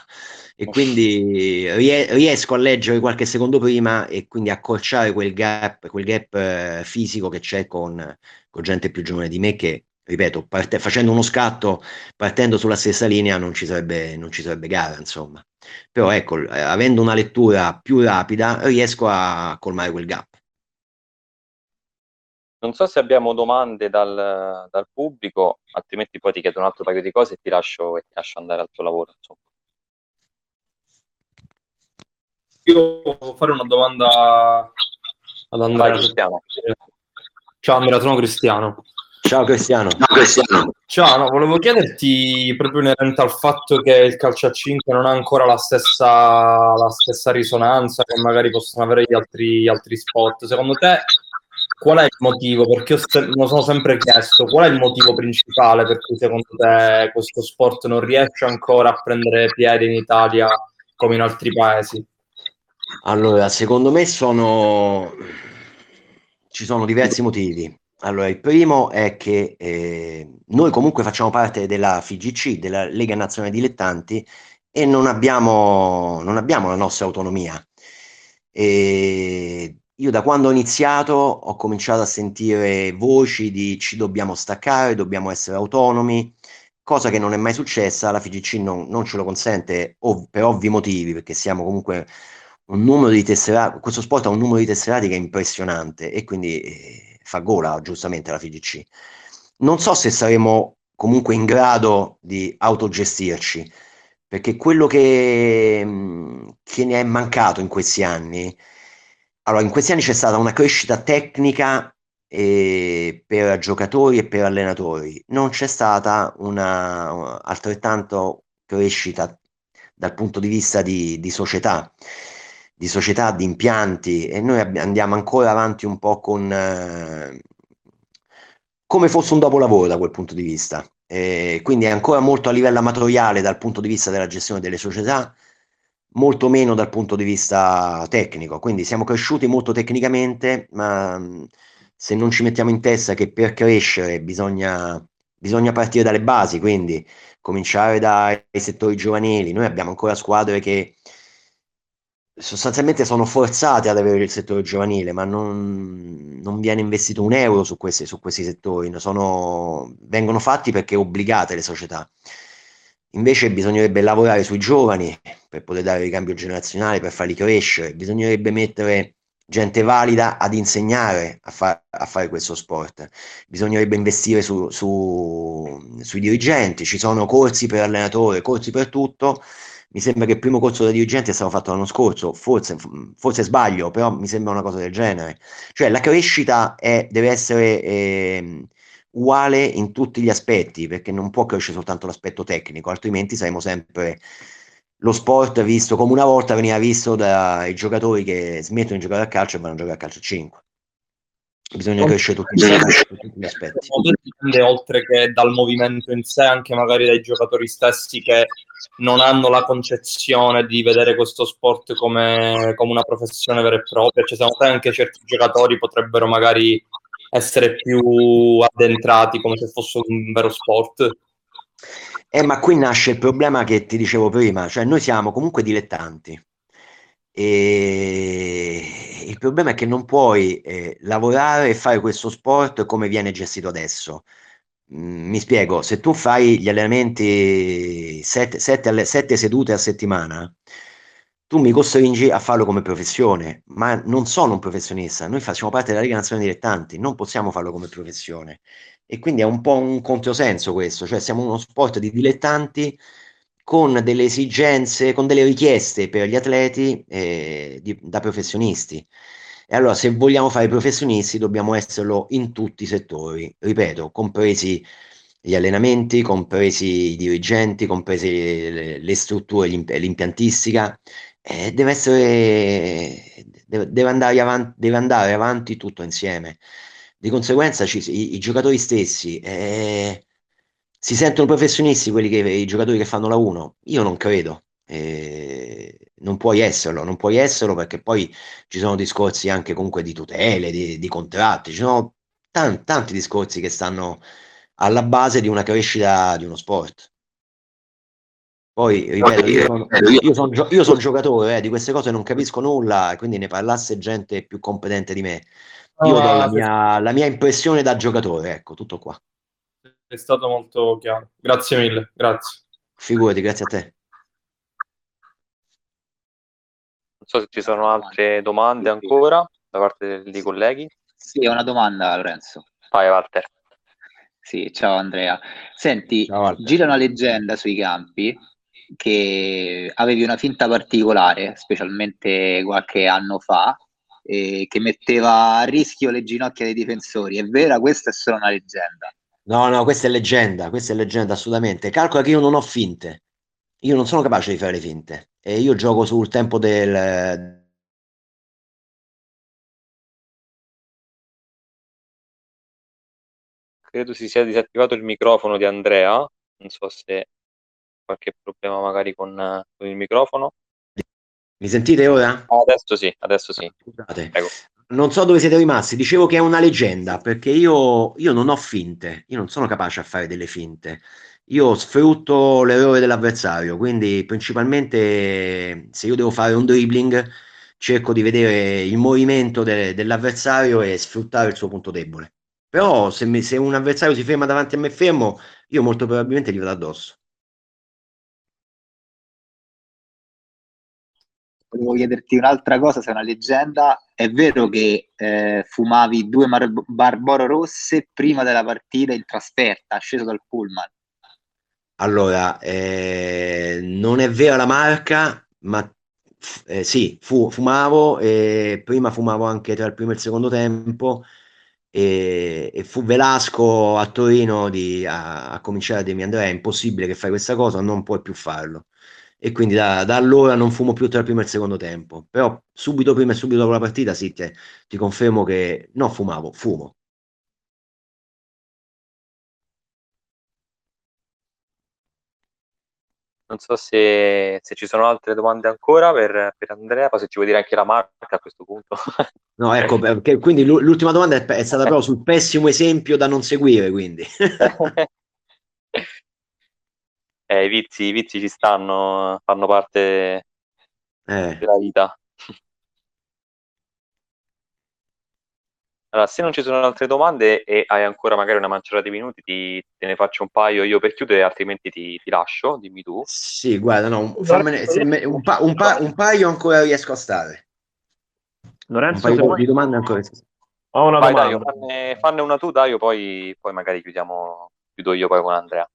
e quindi riesco a leggere qualche secondo prima e quindi accorciare quel gap, quel gap eh, fisico che c'è con, con gente più giovane di me che ripeto, parte, facendo uno scatto, partendo sulla stessa linea non ci sarebbe, non ci sarebbe gara, insomma. Però ecco, eh, avendo una lettura più rapida, riesco a colmare quel gap. Non so se abbiamo domande dal, dal, pubblico, altrimenti poi ti chiedo un altro paio di cose e ti lascio, e ti lascio andare al tuo lavoro. Insomma. Io volevo fare una domanda ad Andrea. Vai, Ciao Andrea, sono Cristiano. Ciao Cristiano. Ciao, Cristiano. Ciao no, volevo chiederti proprio inerente al fatto che il calcio a 5 non ha ancora la stessa, la stessa risonanza che magari possono avere gli altri, altri sport. Secondo te qual è il motivo? Perché io se- me lo sono sempre chiesto, qual è il motivo principale per cui secondo te questo sport non riesce ancora a prendere piede in Italia come in altri paesi? Allora, secondo me sono... ci sono diversi motivi. Allora, il primo è che eh, noi comunque facciamo parte della FIGC, della Lega Nazionale Dilettanti, e non abbiamo, non abbiamo la nostra autonomia. E io da quando ho iniziato ho cominciato a sentire voci di ci dobbiamo staccare, dobbiamo essere autonomi, cosa che non è mai successa, la FIGC non, non ce lo consente ov- per ovvi motivi, perché siamo comunque un numero di tesserati, questo sport ha un numero di tesserati che è impressionante e quindi... Eh, fa gola giustamente la FIGC. Non so se saremo comunque in grado di autogestirci, perché quello che, che ne è mancato in questi anni, allora in questi anni c'è stata una crescita tecnica eh, per giocatori e per allenatori, non c'è stata una altrettanto crescita dal punto di vista di, di società di società, di impianti e noi andiamo ancora avanti un po' con eh, come fosse un dopolavoro da quel punto di vista. E quindi è ancora molto a livello amatoriale dal punto di vista della gestione delle società, molto meno dal punto di vista tecnico. Quindi siamo cresciuti molto tecnicamente, ma se non ci mettiamo in testa che per crescere bisogna, bisogna partire dalle basi, quindi cominciare dai settori giovanili. Noi abbiamo ancora squadre che sostanzialmente sono forzati ad avere il settore giovanile, ma non, non viene investito un euro su questi, su questi settori, sono, vengono fatti perché obbligate le società. Invece bisognerebbe lavorare sui giovani per poter dare ricambio generazionale, per farli crescere, bisognerebbe mettere gente valida ad insegnare a, fa- a fare questo sport, bisognerebbe investire su, su, sui dirigenti, ci sono corsi per allenatore, corsi per tutto, mi sembra che il primo corso da dirigente è stato fatto l'anno scorso, forse, forse sbaglio, però mi sembra una cosa del genere. Cioè la crescita è, deve essere eh, uguale in tutti gli aspetti, perché non può crescere soltanto l'aspetto tecnico, altrimenti saremo sempre lo sport visto come una volta veniva visto dai giocatori che smettono di giocare a calcio e vanno a giocare a calcio a 5 bisogna crescere tutti, tutti gli aspetti. Dipende oltre che dal movimento in sé, anche magari dai giocatori stessi che non hanno la concezione di vedere questo sport come, come una professione vera e propria. Cioè, secondo te anche certi giocatori potrebbero magari essere più addentrati come se fosse un vero sport? Eh, ma qui nasce il problema che ti dicevo prima, cioè noi siamo comunque dilettanti e il problema è che non puoi eh, lavorare e fare questo sport come viene gestito adesso. Mm, mi spiego, se tu fai gli allenamenti 7 sedute a settimana, tu mi costringi a farlo come professione, ma non sono un professionista, noi facciamo parte della Lega Nazionale Dilettanti, non possiamo farlo come professione. E quindi è un po' un controsenso questo, cioè siamo uno sport di dilettanti con delle esigenze, con delle richieste per gli atleti eh, di, da professionisti. E allora, se vogliamo fare professionisti, dobbiamo esserlo in tutti i settori, ripeto, compresi gli allenamenti, compresi i dirigenti, compresi le, le strutture, l'impiantistica. Eh, deve essere, deve, deve, andare avanti, deve andare avanti tutto insieme. Di conseguenza, ci, i, i, giocatori stessi eh, si sentono professionisti quelli che, i giocatori che fanno la 1? Io non credo. Eh, non puoi esserlo, non puoi esserlo perché poi ci sono discorsi anche comunque di tutele, di, di contratti, ci sono tanti, tanti discorsi che stanno alla base di una crescita di uno sport. Poi, ripeto, io sono, io sono, io sono giocatore, eh, di queste cose non capisco nulla, e quindi ne parlasse gente più competente di me. Io do la mia, la mia impressione da giocatore, ecco, tutto qua è stato molto chiaro. Grazie mille, grazie. Figurati, grazie a te. Non so se ci sono altre domande ancora da parte dei colleghi. Sì, ho una domanda, Lorenzo. Vai, Walter. Sì, ciao Andrea. Senti, ciao, gira una leggenda sui campi che avevi una finta particolare, specialmente qualche anno fa, eh, che metteva a rischio le ginocchia dei difensori. È vera, questa è solo una leggenda. No, no, questa è leggenda, questa è leggenda assolutamente. Calcola che io non ho finte, io non sono capace di fare le finte e io gioco sul tempo del... Credo si sia disattivato il microfono di Andrea, non so se qualche problema magari con, con il microfono. Mi sentite ora? Adesso sì, adesso sì. Scusate. Prego non so dove siete rimasti, dicevo che è una leggenda perché io, io, non ho finte, io non sono capace a fare delle finte, io sfrutto l'errore dell'avversario, quindi principalmente se io devo fare un dribbling cerco di vedere il movimento de- dell'avversario e sfruttare il suo punto debole. Però se, mi, se un avversario si ferma davanti a me fermo, io molto probabilmente gli vado addosso. volevo chiederti un'altra cosa, se è una leggenda, è vero che eh, fumavi due Mar- Barboro rosse prima della partita in trasferta, sceso dal pullman? Allora, eh, non è vera la marca, ma eh, sì, fu, fumavo e prima fumavo anche tra il primo e il secondo tempo e, e fu Velasco a Torino di, a, a cominciare a dirmi Andrea è impossibile che fai questa cosa, non puoi più farlo e quindi da, da, allora non fumo più tra il primo e il secondo tempo. Però subito prima e subito dopo la partita sì, ti, ti confermo che no, fumavo, fumo. Non so se, se, ci sono altre domande ancora per, per, Andrea, poi se ci vuoi dire anche la marca a questo punto. [LAUGHS] No, ecco, [LAUGHS] perché, quindi l'ultima domanda è, è stata proprio sul pessimo esempio da non seguire, quindi. [LAUGHS] eh, i, vizi, i vizi ci stanno, fanno parte eh. della vita. Allora, se non ci sono altre domande e hai ancora magari una manciata di minuti, ti, te ne faccio un paio io per chiudere, altrimenti ti, ti lascio, dimmi tu. Sì, guarda, no, fammene, me, un, pa, un, pa, un, paio ancora riesco a stare. Lorenzo, un paio di domande ancora. Ho una Vai, domanda. Dai, fanne, fanne, una tu, dai, poi, poi magari chiudiamo, chiudo io poi con Andrea.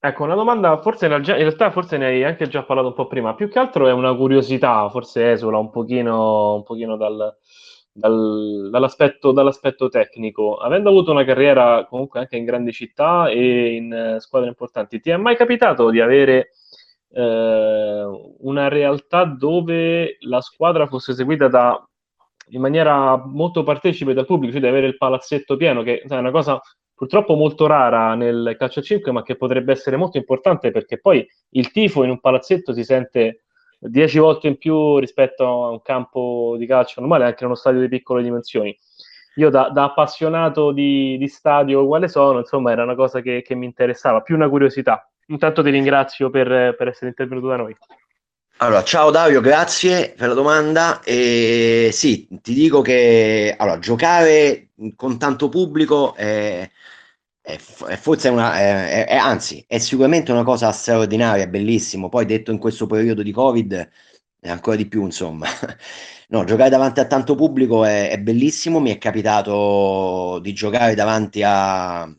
Ecco, una domanda, forse in realtà forse ne hai anche già parlato un po' prima, più che altro è una curiosità, forse esula un pochino, un pochino dal, dal, dall'aspetto, dall'aspetto, tecnico. Avendo avuto una carriera comunque anche in grandi città e in uh, squadre importanti, ti è mai capitato di avere uh, una realtà dove la squadra fosse seguita da, in maniera molto partecipe dal pubblico, cioè di avere il palazzetto pieno, che è una cosa purtroppo molto rara nel calcio a 5, ma che potrebbe essere molto importante perché poi il tifo in un palazzetto si sente dieci volte in più rispetto a un campo di calcio normale, anche in uno stadio di piccole dimensioni. Io da, da appassionato di, di, stadio quale sono, insomma, era una cosa che, che, mi interessava, più una curiosità. Intanto ti ringrazio per, per essere intervenuto da noi. Allora, ciao Dario, grazie per la domanda. E sì, ti dico che allora, giocare con tanto pubblico è, è, forse una, è, è, anzi, è sicuramente una cosa straordinaria, bellissimo. Poi detto in questo periodo di Covid, è ancora di più, insomma. [LAUGHS] No, giocare davanti a tanto pubblico è, è bellissimo. Mi è capitato di giocare davanti a, a,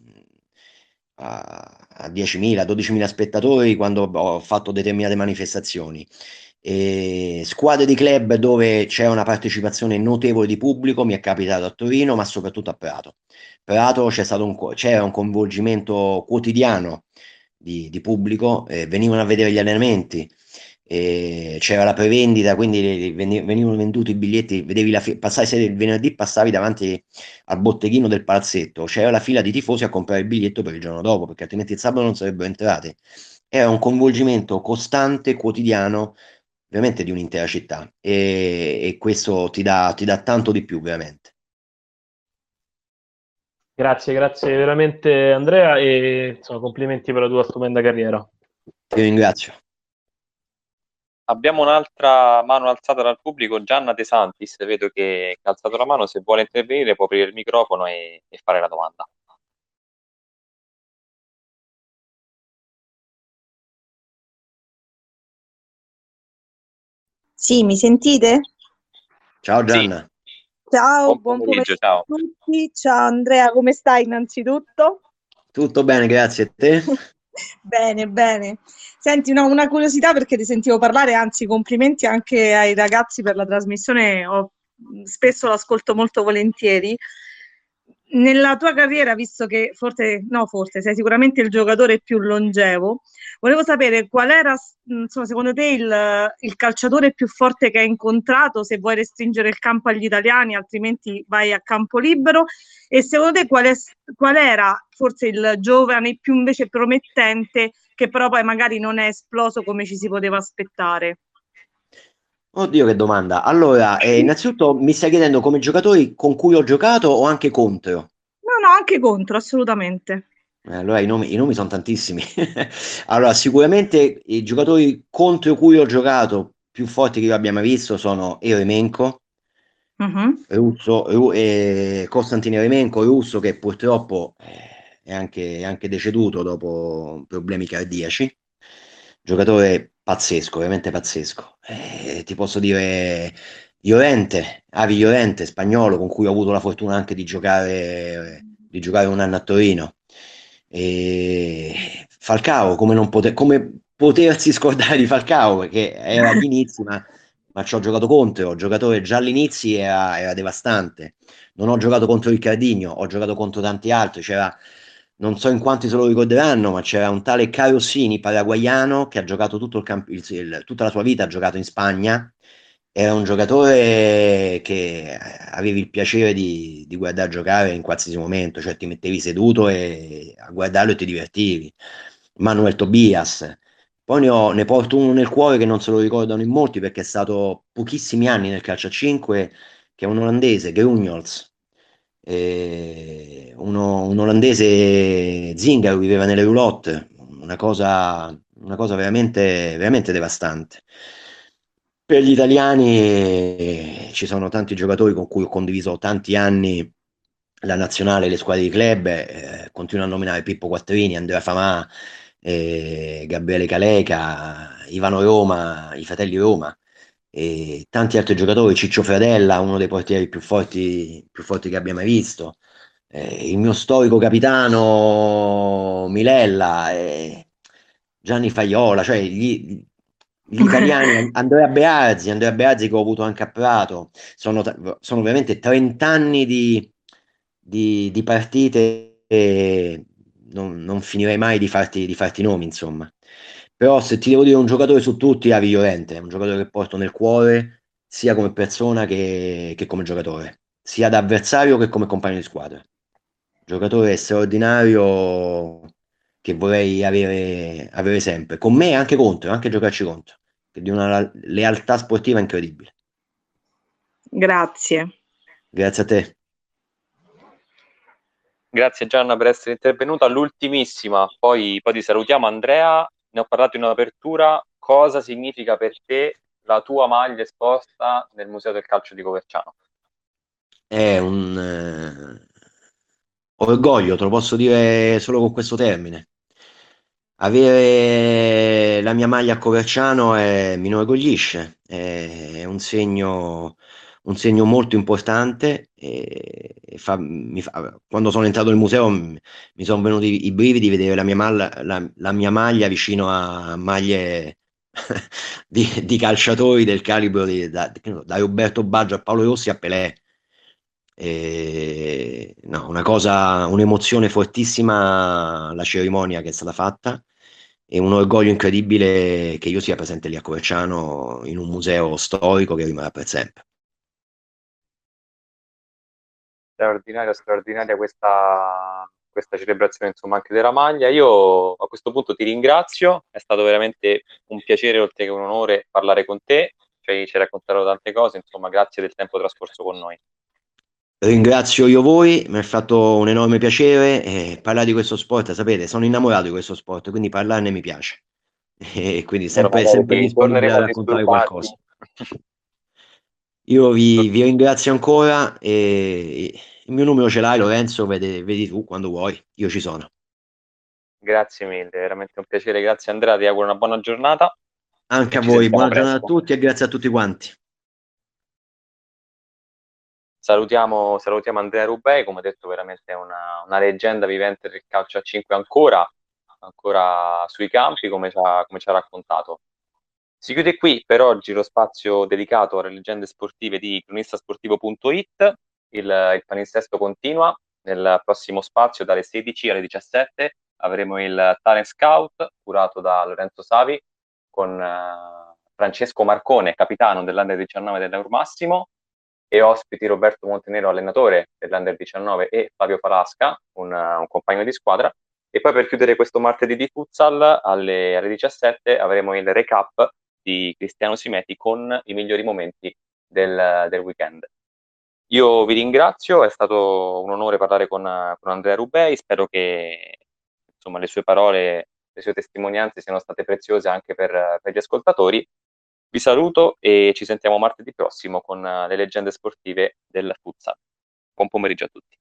a 10.000, 12.000 spettatori quando ho fatto determinate manifestazioni. E squadre di club dove c'è una partecipazione notevole di pubblico, mi è capitato a Torino, ma soprattutto a Prato. Prato c'è stato un, c'era un coinvolgimento quotidiano di, di pubblico, eh, venivano a vedere gli allenamenti, eh, c'era la prevendita, quindi venivano venduti i biglietti, vedevi la fi- passavi se il venerdì passavi davanti al botteghino del palazzetto, c'era la fila di tifosi a comprare il biglietto per il giorno dopo, perché altrimenti il sabato non sarebbero entrati. Era un coinvolgimento costante, quotidiano, veramente di un'intera città e, e questo ti dà, ti dà tanto di più, veramente. Grazie, grazie veramente Andrea e insomma, complimenti per la tua stupenda carriera. Ti ringrazio. Abbiamo un'altra mano alzata dal pubblico, Gianna De Santis, vedo che ha alzato la mano, se vuole intervenire può aprire il microfono e, e fare la domanda. Sì, mi sentite? Ciao Gianna. Sì. Ciao, buon, buon pomeriggio, ciao. a tutti. Ciao Andrea, come stai innanzitutto? Tutto bene, grazie a te. [LAUGHS] bene, bene. Senti, no, una curiosità perché ti sentivo parlare, anzi complimenti anche ai ragazzi per la trasmissione, Ho, spesso l'ascolto molto volentieri. Nella tua carriera, visto che forse, no, forse sei sicuramente il giocatore più longevo, Volevo sapere qual era, insomma, secondo te il, il, calciatore più forte che hai incontrato, se vuoi restringere il campo agli italiani, altrimenti vai a campo libero. E secondo te qual, è, qual era forse il giovane più invece promettente che però poi magari non è esploso come ci si poteva aspettare? Oddio, che domanda. Allora, eh, innanzitutto mi stai chiedendo come giocatori con cui ho giocato o anche contro? No, no, anche contro, assolutamente. Eh, allora i nomi, i nomi sono tantissimi. [LAUGHS] allora, sicuramente i giocatori contro cui ho giocato più forti che io abbia mai visto sono Eremenko, uh-huh. Russo, Ru- eh, Costantino Eremenko, Russo che purtroppo eh, è anche, è anche deceduto dopo problemi cardiaci. Giocatore pazzesco, veramente pazzesco. Eh, ti posso dire Llorente, Avi Llorente, spagnolo, con cui ho avuto la fortuna anche di giocare, di giocare un anno a Torino. E Falcao, come, non poter, come potersi scordare di Falcao, perché era agli inizi, ma, ma ci ho giocato contro, ho giocatore già all'inizio era, era devastante. Non ho giocato contro Ricardinho, ho giocato contro tanti altri, c'era non so in quanti se lo ricorderanno, ma c'era un tale Carossini paraguayano che ha giocato tutto il camp- il, il, tutta la sua vita, ha giocato in Spagna era un giocatore che avevi il piacere di, di, guardare giocare in qualsiasi momento, cioè ti mettevi seduto e a guardarlo e ti divertivi. Manuel Tobias. Poi ne, ho, ne porto uno nel cuore che non se lo ricordano in molti perché è stato pochissimi anni nel calcio a 5, che è un olandese, Grunjols. Uno, un olandese zingaro, viveva nelle roulotte, una cosa, una cosa veramente, veramente devastante. Per gli italiani eh, ci sono tanti giocatori con cui ho condiviso tanti anni la nazionale le squadre di club, eh, continuo a nominare Pippo Quattrini, Andrea Famà, eh, Gabriele Caleca, Ivano Roma, i fratelli Roma e tanti altri giocatori, Ciccio Fradella, uno dei portieri più forti, più forti che abbia mai visto, eh, il mio storico capitano Milella, Gianni Faiola, cioè gli, gli italiani, [LAUGHS] Andrea Beazzi, Andrea Beazzi che ho avuto anche a Prato, sono, sono veramente 30 anni di, di, di partite e non, non, finirei mai di farti, di farti nomi, insomma. Però se ti devo dire un giocatore su tutti, Avi Llorente, è un giocatore che porto nel cuore sia come persona che, che come giocatore, sia da avversario che come compagno di squadra. Giocatore straordinario che vorrei avere, avere sempre, con me e anche contro, anche giocarci contro, che di una lealtà sportiva incredibile. Grazie. Grazie a te. Grazie Gianna per essere intervenuta. L'ultimissima, poi, poi ti salutiamo. Andrea, ne ho parlato in un'apertura. Cosa significa per te la tua maglia esposta nel Museo del Calcio di Coverciano? È un eh, orgoglio, te lo posso dire solo con questo termine avere la mia maglia a Coverciano è, mi inorgoglisce, è un segno, un segno molto importante. E fa, fa, quando sono entrato nel museo mi, sono venuti i brividi di vedere la mia, maglia, la, la mia maglia vicino a maglie [LAUGHS] di, di, calciatori del calibro di, da, da, Roberto Baggio a Paolo Rossi a Pelé. E, no, una cosa, un'emozione fortissima la cerimonia che è stata fatta e un orgoglio incredibile che io sia presente lì a Coverciano in un museo storico che rimarrà per sempre. Straordinaria, straordinaria questa, questa celebrazione insomma anche della maglia. Io a questo punto ti ringrazio, è stato veramente un piacere oltre che un onore parlare con te, cioè, ci hai raccontato tante cose, insomma grazie del tempo trascorso con noi. Ringrazio io voi, mi ha fatto un enorme piacere eh, parlare di questo sport, sapete, sono innamorato di questo sport, quindi parlarne mi piace. E quindi sempre, sempre disponibile a raccontare qualcosa. Io vi, vi, ringrazio ancora e il mio numero ce l'hai Lorenzo, vedi, vedi tu quando vuoi, io ci sono. Grazie mille, veramente un piacere, grazie Andrea, ti auguro una buona giornata. Anche a voi, buona presto. giornata a tutti e grazie a tutti quanti. Salutiamo, salutiamo Andrea Rubei, come detto, veramente è una, una, leggenda vivente del calcio a 5 ancora, ancora sui campi, come ci, ha, come ci ha raccontato. Si chiude qui per oggi lo spazio dedicato alle leggende sportive di cronistasportivo.it. Il, il palinsesto continua. Nel prossimo spazio, dalle 16 alle 17, avremo il Talent Scout curato da Lorenzo Savi con uh, Francesco Marcone, capitano dell'Under 19 dell'Eur Massimo, e ospiti Roberto Montenero, allenatore dell'Under 19 e Fabio Falasca, un, un, compagno di squadra. E poi per chiudere questo martedì di futsal alle, alle 17 avremo il recap di Cristiano Simeti con i migliori momenti del, del weekend. Io vi ringrazio, è stato un onore parlare con, con Andrea Rubei, spero che insomma, le sue parole, le sue testimonianze siano state preziose anche per, per gli ascoltatori vi saluto e ci sentiamo martedì prossimo con le leggende sportive del futsal. Buon pomeriggio a tutti.